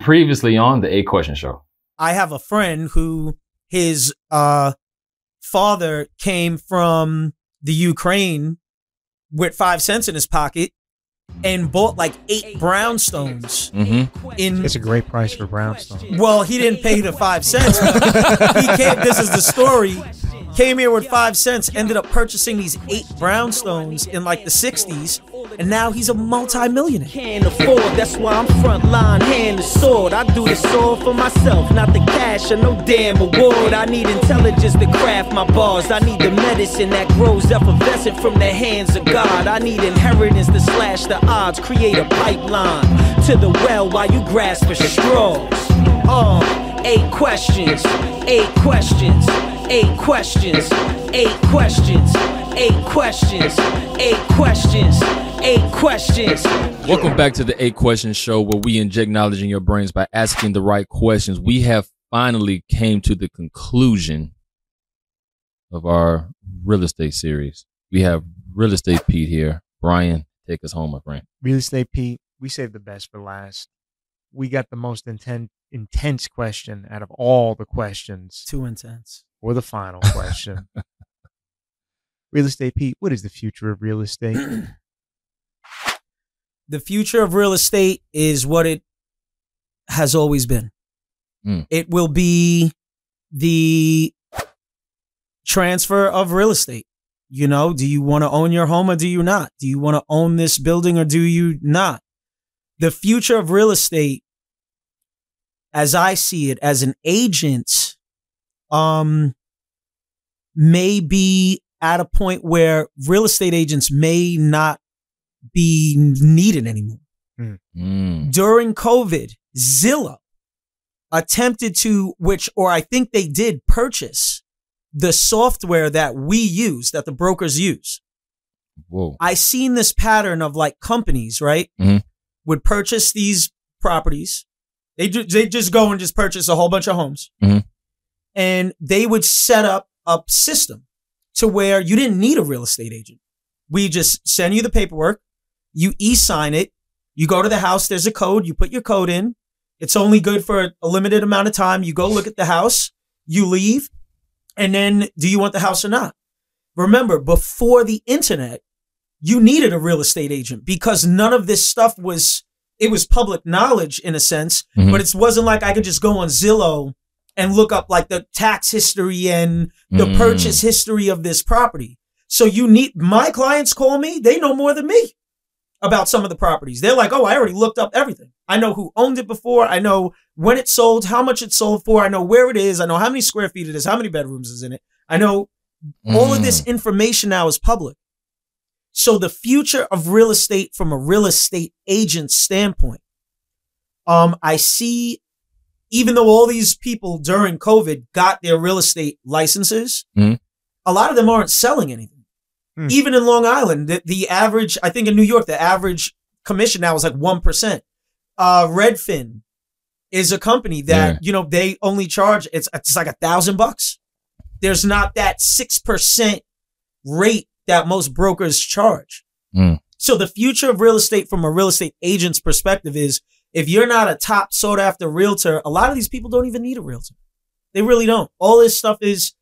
Previously on the Eight Question Show. I have a friend who his uh father came from the Ukraine with five cents in his pocket and bought like eight brownstones Mm-hmm. in It's a great price for brownstone. well, he didn't pay the five cents. he came, this is the story. Came here with five cents, ended up purchasing these eight brownstones in like the 60s, and now he's a multi-millionaire. Can't afford, that's why I'm front line, hand the sword. I do this all for myself, not the cash or no damn award. I need intelligence to craft my bars. I need the medicine that grows effervescent from the hands of God. I need inheritance to slash the odds, create a pipeline to the well while you grasp for straws. Uh, eight questions, eight questions, eight questions, eight questions, eight questions, eight questions, eight questions. Welcome back to the Eight Questions Show, where we inject knowledge in your brains by asking the right questions. We have finally came to the conclusion of our real estate series. We have real estate Pete here. Brian, take us home, my friend. Real estate Pete, we saved the best for last. We got the most inten- intense question out of all the questions Too intense. for the final question. real estate Pete, what is the future of real estate? The future of real estate is what it has always been. Mm. It will be the transfer of real estate. You know, do you want to own your home or do you not? Do you want to own this building or do you not? The future of real estate, as I see it, as an agent, um, may be at a point where real estate agents may not be needed anymore. Mm. During COVID, Zillow attempted to, which, or I think they did purchase the software that we use, that the brokers use. Whoa. I seen this pattern of like companies, right? Mhm. Would purchase these properties. They ju- they just go and just purchase a whole bunch of homes, Mhm. and they would set up a system to where you didn't need a real estate agent. We just send you the paperwork, you e-sign it, you go to the house. There's a code. You put your code in. It's only good for a limited amount of time. You go look at the house, you leave, and then do you want the house or not? Remember, before the internet, you needed a real estate agent because none of this stuff was it was public knowledge in a sense, Mhm. but it wasn't like I could just go on Zillow and look up like the tax history and the Mm. purchase history of this property. So you need my clients call me, they know more than me about some of the properties. They're like, "Oh, I already looked up everything. I know who owned it before, I know when it sold, how much it sold for, I know where it is, I know how many square feet it is, how many bedrooms is in it. I know all of this information now is public. So the future of real estate from a real estate agent standpoint, um, I see, even though all these people during COVID got their real estate licenses, Mhm. a lot of them aren't selling anything. Hmm. Even in Long Island, the, the average, I think in New York, the average commission now is like 1%. Uh, Redfin is a company that, Yeah. you know, they only charge, it's, it's like a thousand bucks. There's not that 6% rate that most brokers charge. Mm. So the future of real estate from a real estate agent's perspective is if you're not a top sought after realtor, a lot of these people don't even need a realtor. They really don't. All this stuff is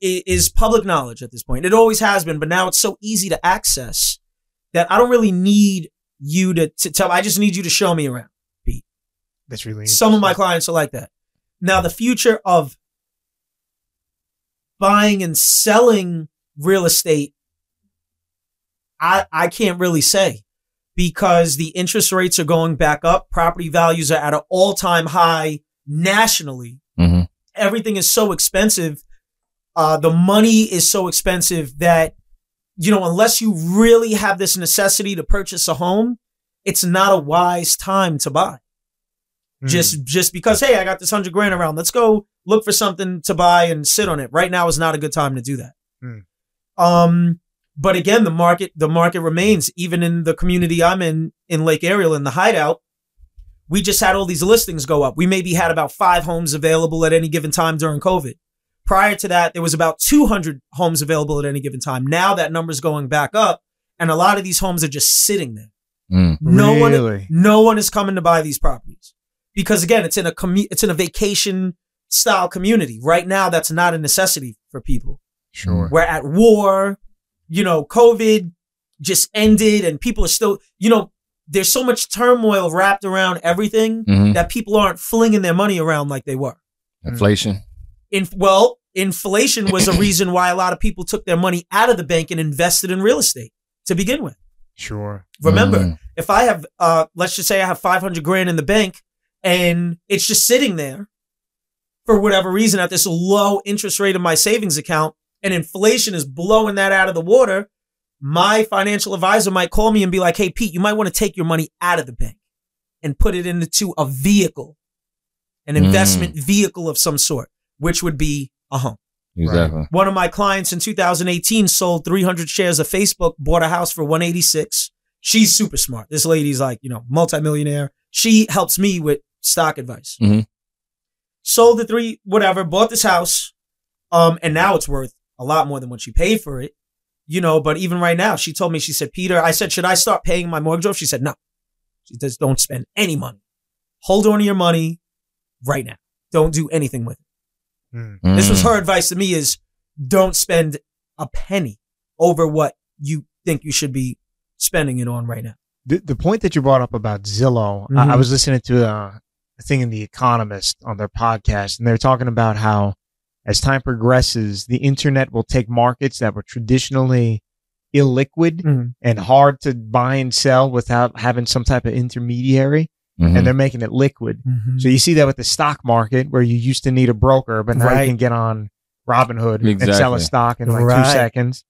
is public knowledge at this point. It always has been, but now it's so easy to access that I don't really need you to, to tell. I just need you to show me around. Pete. That's really Some of my clients are like that. Now, the future of buying and selling real estate, I, I can't really say because the interest rates are going back up. Property values are at an all time high nationally. hmm Everything is so expensive. Uh, the money is so expensive that, you know, unless you really have this necessity to purchase a home, it's not a wise time to buy Hmm. just just because hey i got this hundred grand around let's go look for something to buy and sit on it right now is not a good time to do that Hmm. um but again the market the market remains even in the community i'm in in lake ariel in the hideout we just had all these listings go up we maybe had about five homes available at any given time during covid prior to that there was about 200 homes available at any given time now that number's going back up and a lot of these homes are just sitting there Mm. no one, no one is coming to buy these properties because again, it's in a commu- it's in a vacation style community. Right now, that's not a necessity for people. Sure. We're at war, you know, COVID just ended and people are still, you know, there's so much turmoil wrapped around everything Mhm. that people aren't flinging their money around like they were. Inflation. In, well, inflation was a reason why a lot of people took their money out of the bank and invested in real estate to begin with. Sure. Remember, Mm. if I have, uh, let's just say I have 500 grand in the bank and it's just sitting there for whatever reason at this low interest rate in my savings account and inflation is blowing that out of the water, my financial advisor might call me and be like, Hey, Pete, you might want to take your money out of the bank and put it into a vehicle, an Mm. investment vehicle of some sort, which would be a home. Exactly. One of my clients in 2018 sold 300 shares of Facebook, bought a house for 186. She's super smart. This lady's like, you know, multimillionaire. She helps me with stock advice. Mhm. Sold the three, whatever, bought this house. Um, and now it's worth a lot more than what she paid for it. You know, but even right now, she told me, she said, Peter, I said, should I start paying my mortgage off? She said, no. She says, don't spend any money. Hold on to your money right now. Don't do anything with it. Mm. This was her advice to me is don't spend a penny over what you think you should be spending it on right now. The, the point that you brought up about Zillow, I, Mhm. I was listening to a, a thing in The Economist on their podcast, and they're talking about how as time progresses, the internet will take markets that were traditionally illiquid Mhm. and hard to buy and sell without having some type of intermediary, Mhm. and they're making it liquid. So you see that with the stock market, where you used to need a broker, but now Right. you can get on Robinhood and sell a stock in like Right. two seconds.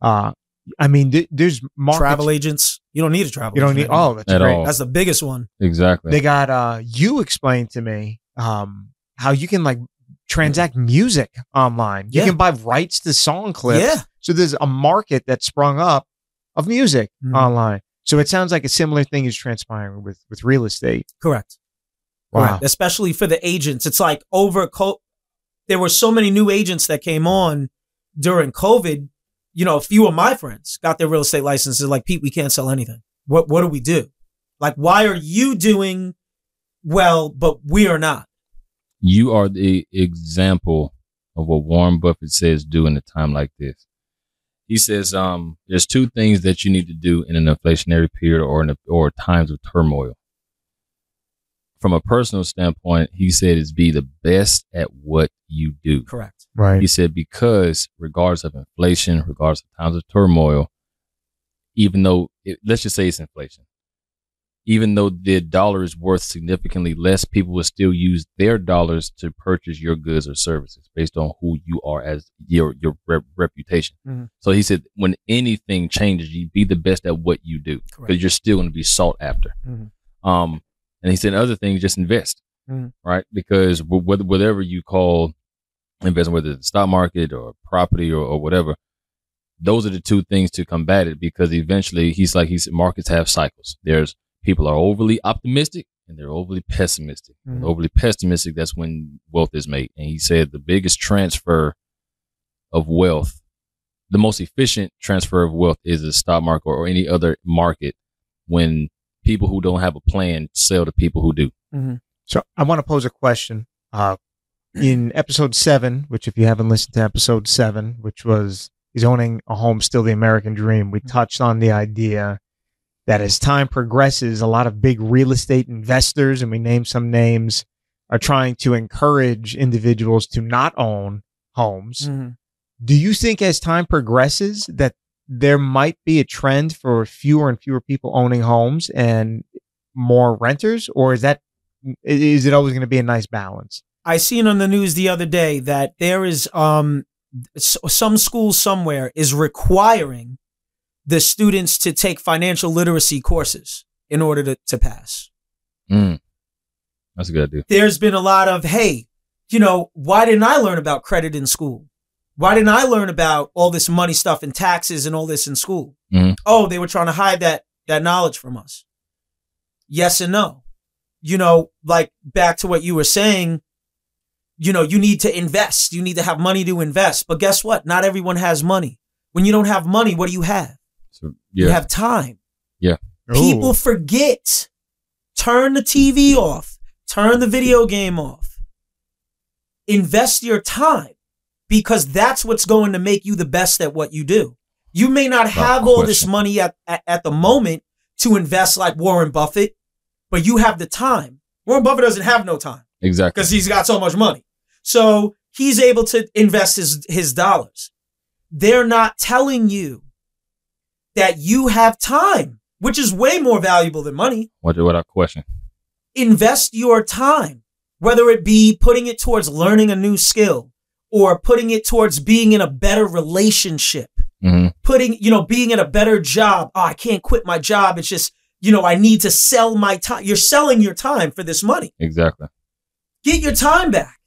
Uh, I mean, th- there's markets. Travel agents, you don't need a travel. you don't agent need. anymore. Oh, that's At great. all. That's the biggest one. exactly. They got. Uh, you explained to me um, how you can like transact music online. You Yeah. can buy rights to song clips. Yeah. So there's a market that's sprung up of music Mhm. online. So it sounds like a similar thing is transpiring with with real estate. Correct. Wow. Correct. Especially for the agents. It's like over co- there were so many new agents that came on during COVID. You know, a few of my friends got their real estate licenses like, Pete, we can't sell anything. What what do we do? Like, why are you doing well, but we are not? You are the example of what Warren Buffett says do in a time like this. He says, um, there's two things that you need to do in an inflationary period or in a, or times of turmoil. From a personal standpoint, he said is be the best at what you do. Correct. Right. He said because regardless of inflation, regardless of times of turmoil, even though it, let's just say it's inflation, even though the dollar is worth significantly less, people will still use their dollars to purchase your goods or services based on who you are as your your rep- reputation. Mhm. So he said, when anything changes, you be the best at what you do because you're still going to be sought after. Mhm. Um, and he said other things, just invest, Mhm. right? Because whether whatever you call investment, whether it's the stock market or property or, or whatever, those are the two things to combat it. Because eventually, he's like he said, markets have cycles. There's people are overly optimistic and they're overly pessimistic. Mhm. Overly pessimistic, that's when wealth is made. And he said the biggest transfer of wealth, the most efficient transfer of wealth is the stock market or any other market when people who don't have a plan sell to people who do. So I want to pose a question. Uh, in episode seven, which if you haven't listened to episode seven, which was is owning a home still the American dream, we touched on the idea that as time progresses, a lot of big real estate investors, and we name some names, are trying to encourage individuals to not own homes. Do you think as time progresses that there might be a trend for fewer and fewer people owning homes and more renters, or is that is it always going to be a nice balance? I seen on the news the other day that there is um some school somewhere is requiring the students to take financial literacy courses in order to, to pass. Mm. That's a good idea. There's been a lot of, hey, you know, why didn't I learn about credit in school? Why didn't I learn about all this money stuff and taxes and all this in school? Mhm. Oh, they were trying to hide that that knowledge from us. Yes and no. You know, like back to what you were saying, you know, you need to invest. You need to have money to invest. But guess what? Not everyone has money. When you don't have money, what do you have? So, You have time. Ooh. People oh. forget. Turn the TV off. turn the video game off. Invest your time because that's what's going to make you the best at what you do. You may not have all this money at, at, at the moment to invest like Warren Buffett, but you have the time. Warren Buffett doesn't have no time Exactly. because he's got so much money. So he's able to invest his, his dollars. They're not telling you that you have time, which is way more valuable than money. What what our question? Invest your time, whether it be putting it towards learning a new skill or putting it towards being in a better relationship, hmm putting, you know, being in a better job. Oh, I can't quit my job. It's just, you know, I need to sell my time. You're selling your time for this money. Exactly. get your time back.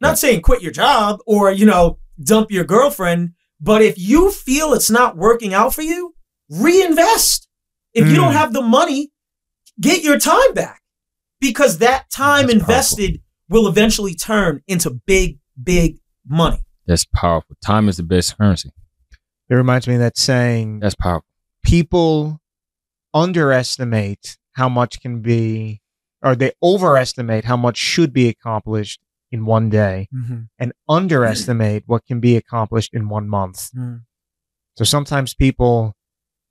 Not Yeah. saying quit your job or, you know, dump your girlfriend, but if you feel it's not working out for you, reinvest. If you don't Mm. have the money, get your time back because that time That's invested will eventually turn into big, big money. That's powerful. Time is the best currency. It reminds me of that saying That's powerful. people underestimate how much can be, or they overestimate how much should be accomplished in one day and underestimate what can be accomplished in one month. Mm. So sometimes people are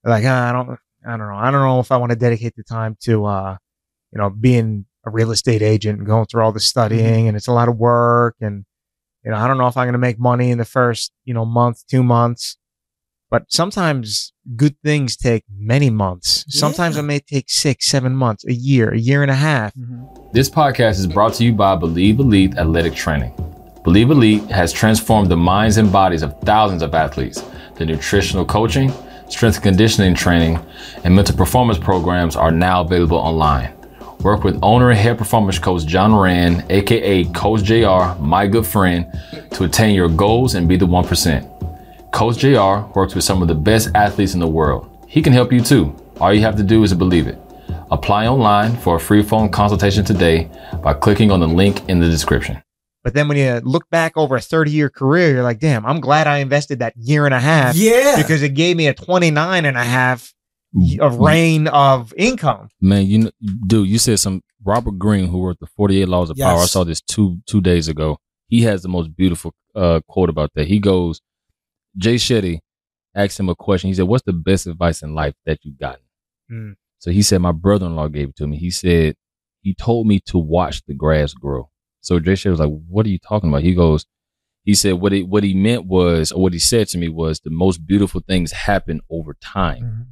like, ah, I don't, I don't know. I don't know if I want to dedicate the time to, uh, you know, being a real estate agent and going through all the studying and it's a lot of work. And, you know, I don't know if I'm going to make money in the first, you know, month, two months. But sometimes good things take many months. Sometimes it may take six, seven months, a year, a year and a half. This podcast is brought to you by Believe Elite Athletic Training. Believe Elite has transformed the minds and bodies of thousands of athletes. The nutritional coaching, strength and conditioning training, and mental performance programs are now available online. Work with owner and head performance coach John Rahn, aka Coach JR, my good friend, to attain your goals and be the 1%. Coach JR works with some of the best athletes in the world. He can help you too. All you have to do is believe it. Apply online for a free phone consultation today by clicking on the link in the description. But then when you look back over a 30 year career, you're like, damn, I'm glad I invested that year and a half Yeah. because it gave me a 29 and a half of reign of income. Man, you know, dude, you said some Robert Greene, who wrote the Forty Eight Laws of Power. I saw this two two days ago. He has the most beautiful uh, quote about that. He goes, Jay Shetty asked him a question. He said, "What's the best advice in life that you've gotten?" Mm. So he said, "My brother-in-law gave it to me." He said, "He told me to watch the grass grow." So Jay Shetty was like, "What are you talking about?" He goes, "He said what he what he meant was, or what he said to me was, the most beautiful things happen over time."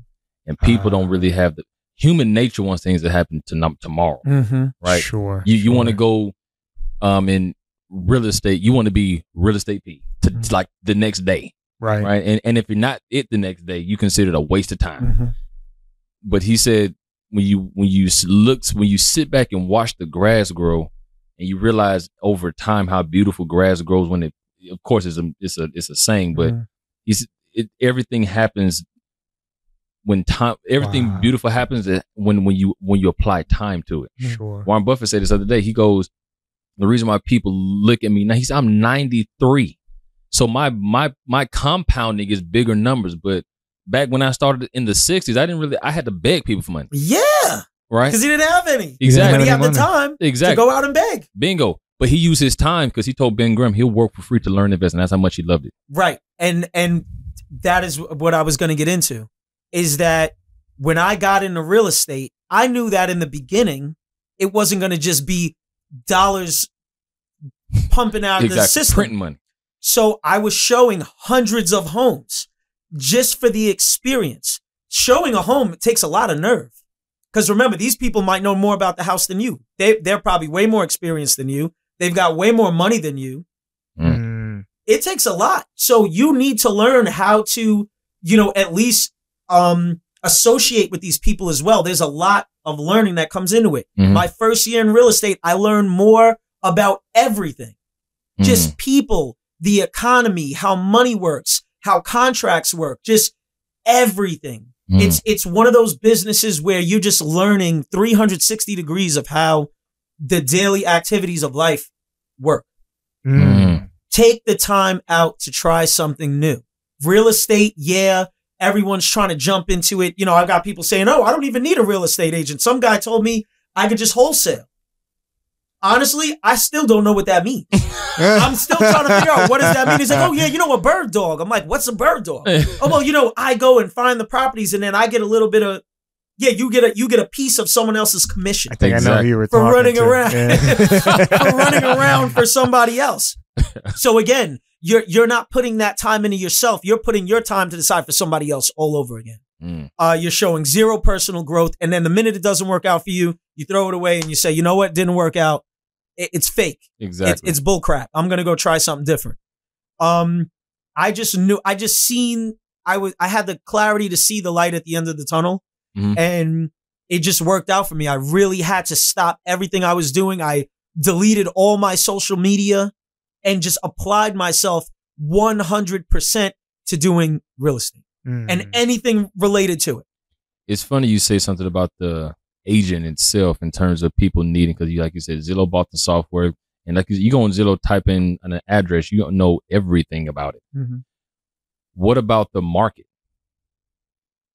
and people don't really have the human nature wants things to happen to num- tomorrow, Mm-hmm. right? Sure. You you want to go um in real estate, you want to be real estate P to Mhm. like the next day, Right. right? And and if you're not it the next day, you consider it a waste of time. Mm-hmm. But he said when you when you looks when you sit back and watch the grass grow, and you realize over time how beautiful grass grows when it of course it's a it's a it's a saying, but Mm-hmm. he's it everything happens when time everything Wow. beautiful happens that when when you when you apply time to it Sure. warren buffett said this other day he goes the reason why people look at me now he's i'm 93 so my my my compounding is bigger numbers but back when i started in the 60s i didn't really i had to beg people for money Yeah. Right Because he didn't have any. Exactly. But he had the time exactly to go out and beg. bingo but he used his time because he told Ben Graham he'll work for free to learn investing that's how much he loved it Right. And and that is what I was going to get into is that when I got into real estate, I knew that in the beginning it wasn't going to just be dollars pumping out of the system. printing money So I was showing hundreds of homes just for the experience. Showing a home takes a lot of nerve. Because remember, these people might know more about the house than you. They, they're probably way more experienced than you. They've got way more money than you. Mm. It takes a lot. So you need to learn how to, you know, at least um, associate with these people as well. There's a lot of learning that comes into it. Mhm. My first year in real estate, I learned more about everything just Mhm. people, the economy, how money works, how contracts work, just everything. Mhm. It's it's one of those businesses where you're just learning 360 degrees of how the daily activities of life work. Mm. Take the time out to try something new. Real estate, yeah, everyone's trying to jump into it. You know, I've got people saying, "Oh, I don't even need a real estate agent." Some guy told me I could just wholesale. Honestly, I still don't know what that means. I'm still trying to figure out what does that mean. He's like, oh yeah, you know, a bird dog. I'm like, what's a bird dog? oh well, you know, I go and find the properties, and then I get a little bit of yeah, you get a you get a piece of someone else's commission I think I know who you were for talking running to. around Yeah. for running around for somebody else. So again, you're you're not putting that time into yourself. You're putting your time to decide for somebody else all over again. Mm. Uh, you're showing zero personal growth, and then the minute it doesn't work out for you, you throw it away and you say, you know what, didn't work out. It- it's fake. It's, Exactly. it's bullcrap. I'm gonna go try something different. Um, I just knew. I just seen. I was. I had the clarity to see the light at the end of the tunnel, Mhm. and it just worked out for me. I really had to stop everything I was doing. I deleted all my social media and just applied myself 100 percent to doing real estate Mm. and anything related to it. it's funny you say something about the agent itself in terms of people needing because you like you said Zillow bought the software and like you, you go on Zillow type in an address you don't know everything about it. What about the market?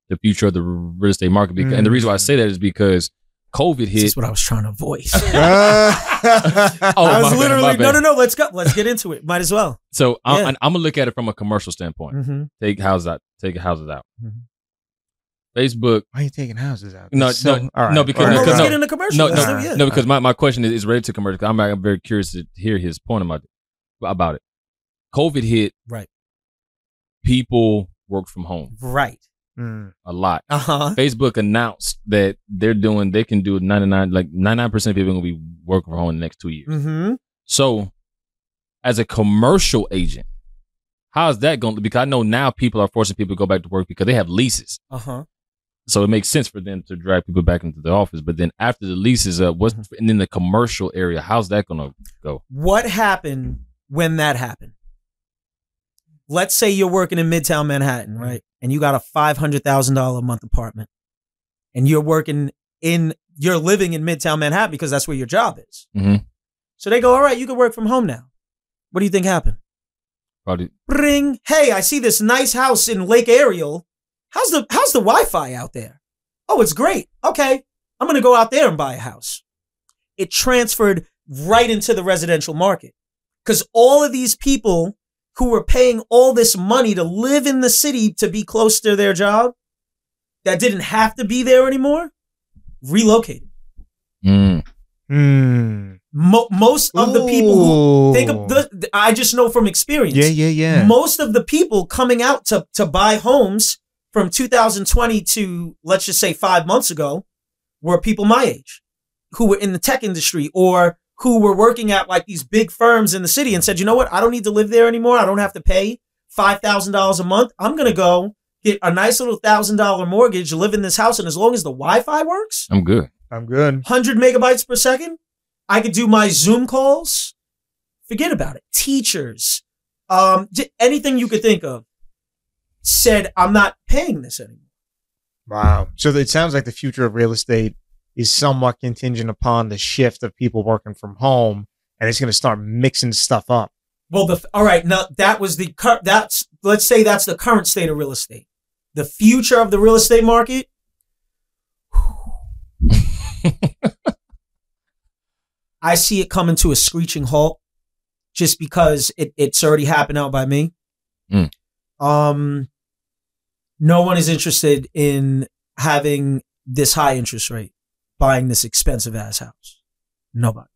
The future of the real estate market because, and the reason why I say that is because COVID This hit. is what I was trying to avoid. Ah. Oh, I my was bad, literally my no, bad. no, no. Let's go. Let's get into it. Might as well. So I'm, Yeah. I'm gonna look at it from a commercial standpoint. Mm-hmm. Take houses out. Take houses out. Mhm. Facebook. Why are you taking houses out? No, so- no, all right. no, because- All No, right, because let's no, get into commercial. No, no, do- yeah. no, because my, my question is, is related to commercial. I'm, I'm very curious to hear his point about it. About it. COVID hit. Right. People worked from home Right. Mm. a lot. Uh huh. Facebook announced that they're doing, they can do 99, like 99% of people are going to be working from home in the next two years. Mm-hmm. So, as a commercial agent, how's that going to? Because I know now people are forcing people to go back to work because they have leases. Uh huh. So it makes sense for them to drag people back into the office. But then after the leases up, what's and in the commercial area? How's that going to go? What happened when that happened? Let's say you're working in Midtown Manhattan, right? And you got a five hundred thousand dollar a month apartment, and you're working in, you're living in Midtown Manhattan because that's where your job is. Mhm. So they go, all right, you can work from home now. What do you think happened? Probably Ring. Hey, I see this nice house in Lake Ariel. How's the how's the Wi-Fi out there? Oh, it's great. Okay. I'm gonna go out there and buy a house. It transferred right into the residential market. Because all of these people who were paying all this money to live in the city to be close to their job, that didn't have to be there anymore, relocated. Mm. Mm. Mo- most of the people who think of the, I just know from experience. Yeah, yeah, yeah. Most of the people coming out to, to buy homes from 2020 to let's just say five months ago were people my age who were in the tech industry or who were working at like these big firms in the city and said, you know what? I don't need to live there anymore. I don't have to pay $5,000 a month. I'm going to go get a nice little thousand dollar mortgage, live in this house. And as long as the Wi-Fi works, I'm good. I'm good. 100 megabytes per second. I could do my Zoom calls. Forget about it. Teachers, um, anything you could think of said, I'm not paying this anymore. Wow. So it sounds like the future of real estate is somewhat contingent upon the shift of people working from home, and it's going to start mixing stuff up. Well, the, all right. Now that was the, cur- that's, let's say that's the current state of real estate. The future of the real estate market. I see it coming to a screeching halt just because it, it's already happened out by me. Mm. Um, no one is interested in having this high interest rate, buying this expensive ass house. Nobody.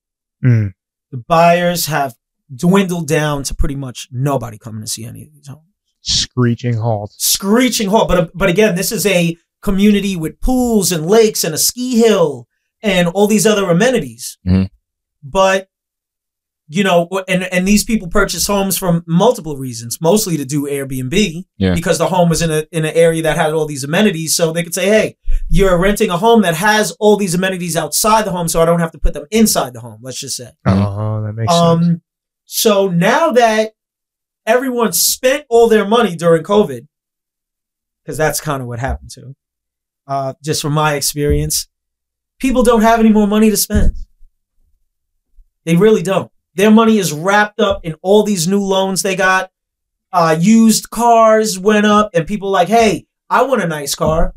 Mm. The buyers have dwindled down to pretty much nobody coming to see any of these homes. Screeching halt. Screeching halt. But, but again, this is a community with pools and lakes and a ski hill and all these other amenities. Mhm. But, you know, and, and these people purchase homes from multiple reasons, mostly to do Airbnb Yeah. because the home was in a, in an area that had all these amenities. So they could say, Hey, you're renting a home that has all these amenities outside the home. So I don't have to put them inside the home. Let's just say. Oh, that makes sense. Um, so now that everyone spent all their money during COVID, because that's kind of what happened to, uh, just from my experience, people don't have any more money to spend. They really don't. Their money is wrapped up in all these new loans they got. Uh, used cars went up, and people like, hey, I want a nice car.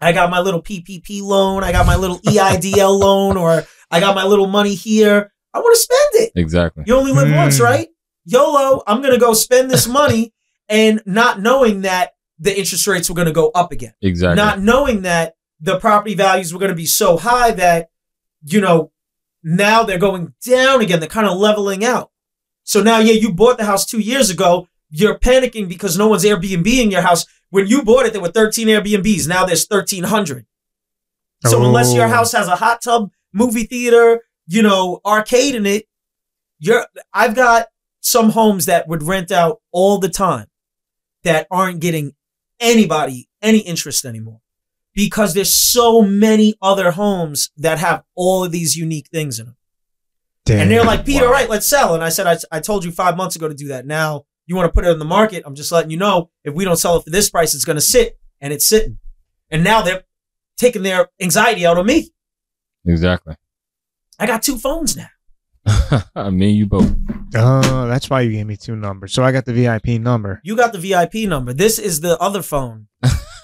I got my little PPP loan. I got my little EIDL loan, or I got my little money here. I want to spend it. Exactly. You only live once, Hmm. right? YOLO, I'm going to go spend this money and not knowing that the interest rates were going to go up again. Exactly. Not knowing that the property values were going to be so high that, you know, now they're going down again. They're kind of leveling out. So now, yeah, you bought the house two years ago. You're panicking because no one's Airbnb-ing your house. When you bought it, there were 13 Airbnbs. Now there's 1,300. So oh. unless your Oh. house has a hot tub, movie theater, you know, arcade in it, you're I've got some homes that would rent out all the time that aren't getting anybody any interest anymore because there's so many other homes that have all of these unique things in them. Damn. And they're like, Peter, Wow. all right, let's sell. And I said, I, I told you five months ago to do that. Now you want to put it on the market. I'm just letting you know if we don't sell it for this price, it's going to sit and it's sitting. And now they're taking their anxiety out on me. Exactly. I got two phones now. I mean, you both. Oh, that's why you gave me two numbers. So I got the VIP number. You got the VIP number. This is the other phone.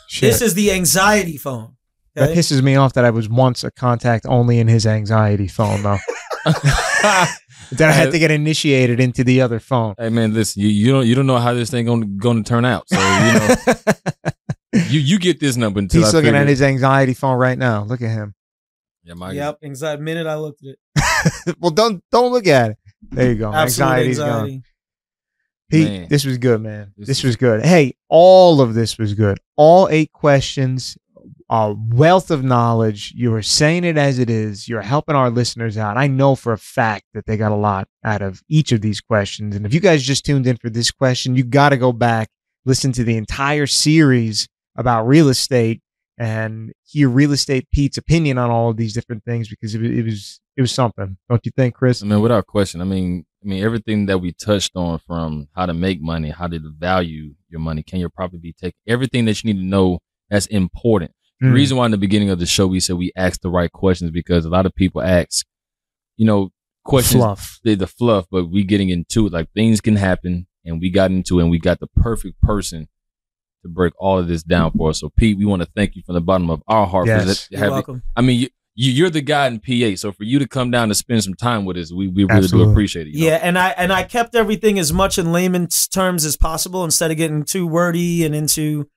Shit. This is the anxiety phone. that pisses me off that I was once a contact only in his anxiety phone though. that I had to get initiated into the other phone. Hey man, listen, you, you don't you don't know how this thing gonna gonna turn out. So you know you you get this number until He's I looking figure- at his anxiety phone right now. Look at him. Yeah, my Yep, anxiety. Minute I looked at it. well, don't don't look at it. There you go. Absolute Anxiety's anxiety. gone. Pete, Man. this was good, man. This This, was good. Hey, all of this was good. All eight questions, a wealth of knowledge. You are saying it as it is. You're helping our listeners out. I know for a fact that they got a lot out of each of these questions. And if you guys just tuned in for this question, you got to go back, listen to the entire series about real estate and hear real estate Pete's opinion on all of these different things because it, was- it was it was something. Don't you think, Kris? I mean, without question. I mean, I mean everything that we touched on from how to make money, how to value your money, can your property be taken, everything that you need to know that's important. The Mm. reason why in the beginning of the show we said we asked the right questions because a lot of people ask, you know, questions fluff. the, the fluff, but we getting into it. Like things can happen, and we got into it, and we got the perfect person to break all of this down for us. So, Pete, we want to thank you from the bottom of our heart Yes. for that. You're having- welcome. I mean, you, you you're the guy in PA, so for you to come down to spend some time with us, we, we really Absolutely. do appreciate it. you know? Yeah, and I and I kept everything as much in layman's terms as possible instead of getting too wordy and into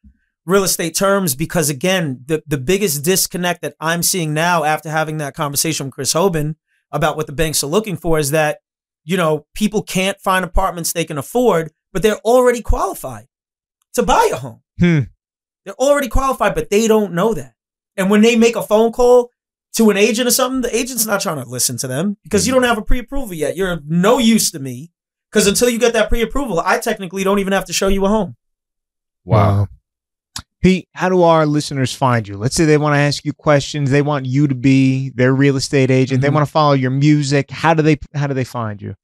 real estate terms because again, the the biggest disconnect that I'm seeing now after having that conversation with Chris Hoban about what the banks are looking for is that you know people can't find apartments they can afford, but they're already qualified to buy a home. Hmm. They're already qualified, but they don't know that. And when they make a phone call to an agent or something, the agent's not trying to listen to them because you don't have a pre-approval yet. You're of no use to me because until you get that pre-approval, I technically don't even have to show you a home. Wow. Pete, how do our listeners find you? Let's say they want to ask you questions. They want you to be their real estate agent. They Mhm. want to follow your music. How do they how do they find you?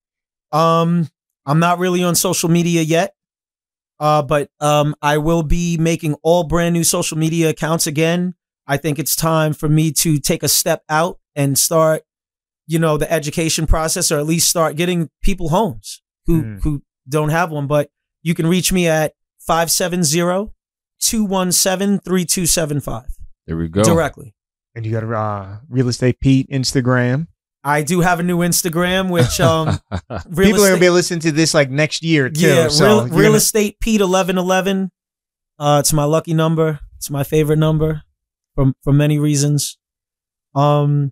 Um, I'm not really on social media yet, uh, but um, I will be making all brand new social media accounts again. I think it's time for me to take a step out and start, you know, the education process, or at least start getting people homes who Hmm. who don't have one. But you can reach me at 570-217-3275 There we go. directly. And you got uh, real estate Pete Instagram. I do have a new Instagram, which um, real People are gonna be listening to this like next year too. Yeah, so real, real gonna- estate Pete eleven eleven. Uh, it's my lucky number. It's my favorite number for for many reasons. Um,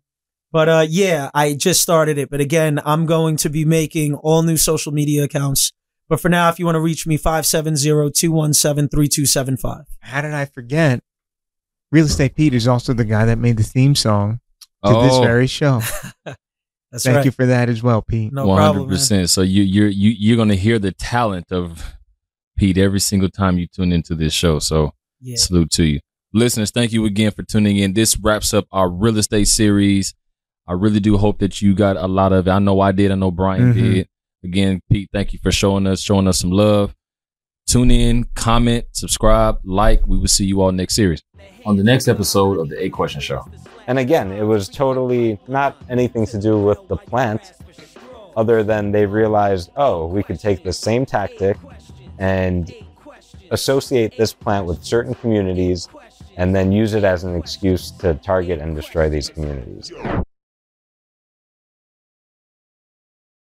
but uh, yeah, I just started it. But again, I'm going to be making all new social media accounts. But for now, if you want to reach me, 570-217-3275. How did I forget? Real estate Pete is also the guy that made the theme song to this Oh, very show. That's Thank right. you for that as well, Pete. no one problem. hundred man. percent. So you you're you you're gonna hear the talent of Pete every single time you tune into this show. So Yeah. salute to you, listeners. Thank you again for tuning in. This wraps up our real estate series. I really do hope that you got a lot of it. I know I did. I know Brian Mhm. did. Again, Pete, thank you for showing us showing us some love. Tune in, comment, subscribe, like. We will see you all next series. On the next episode of the Eight Question Show. And again, it was totally not anything to do with the plant, other than they realized, oh, we could take the same tactic and associate this plant with certain communities and then use it as an excuse to target and destroy these communities.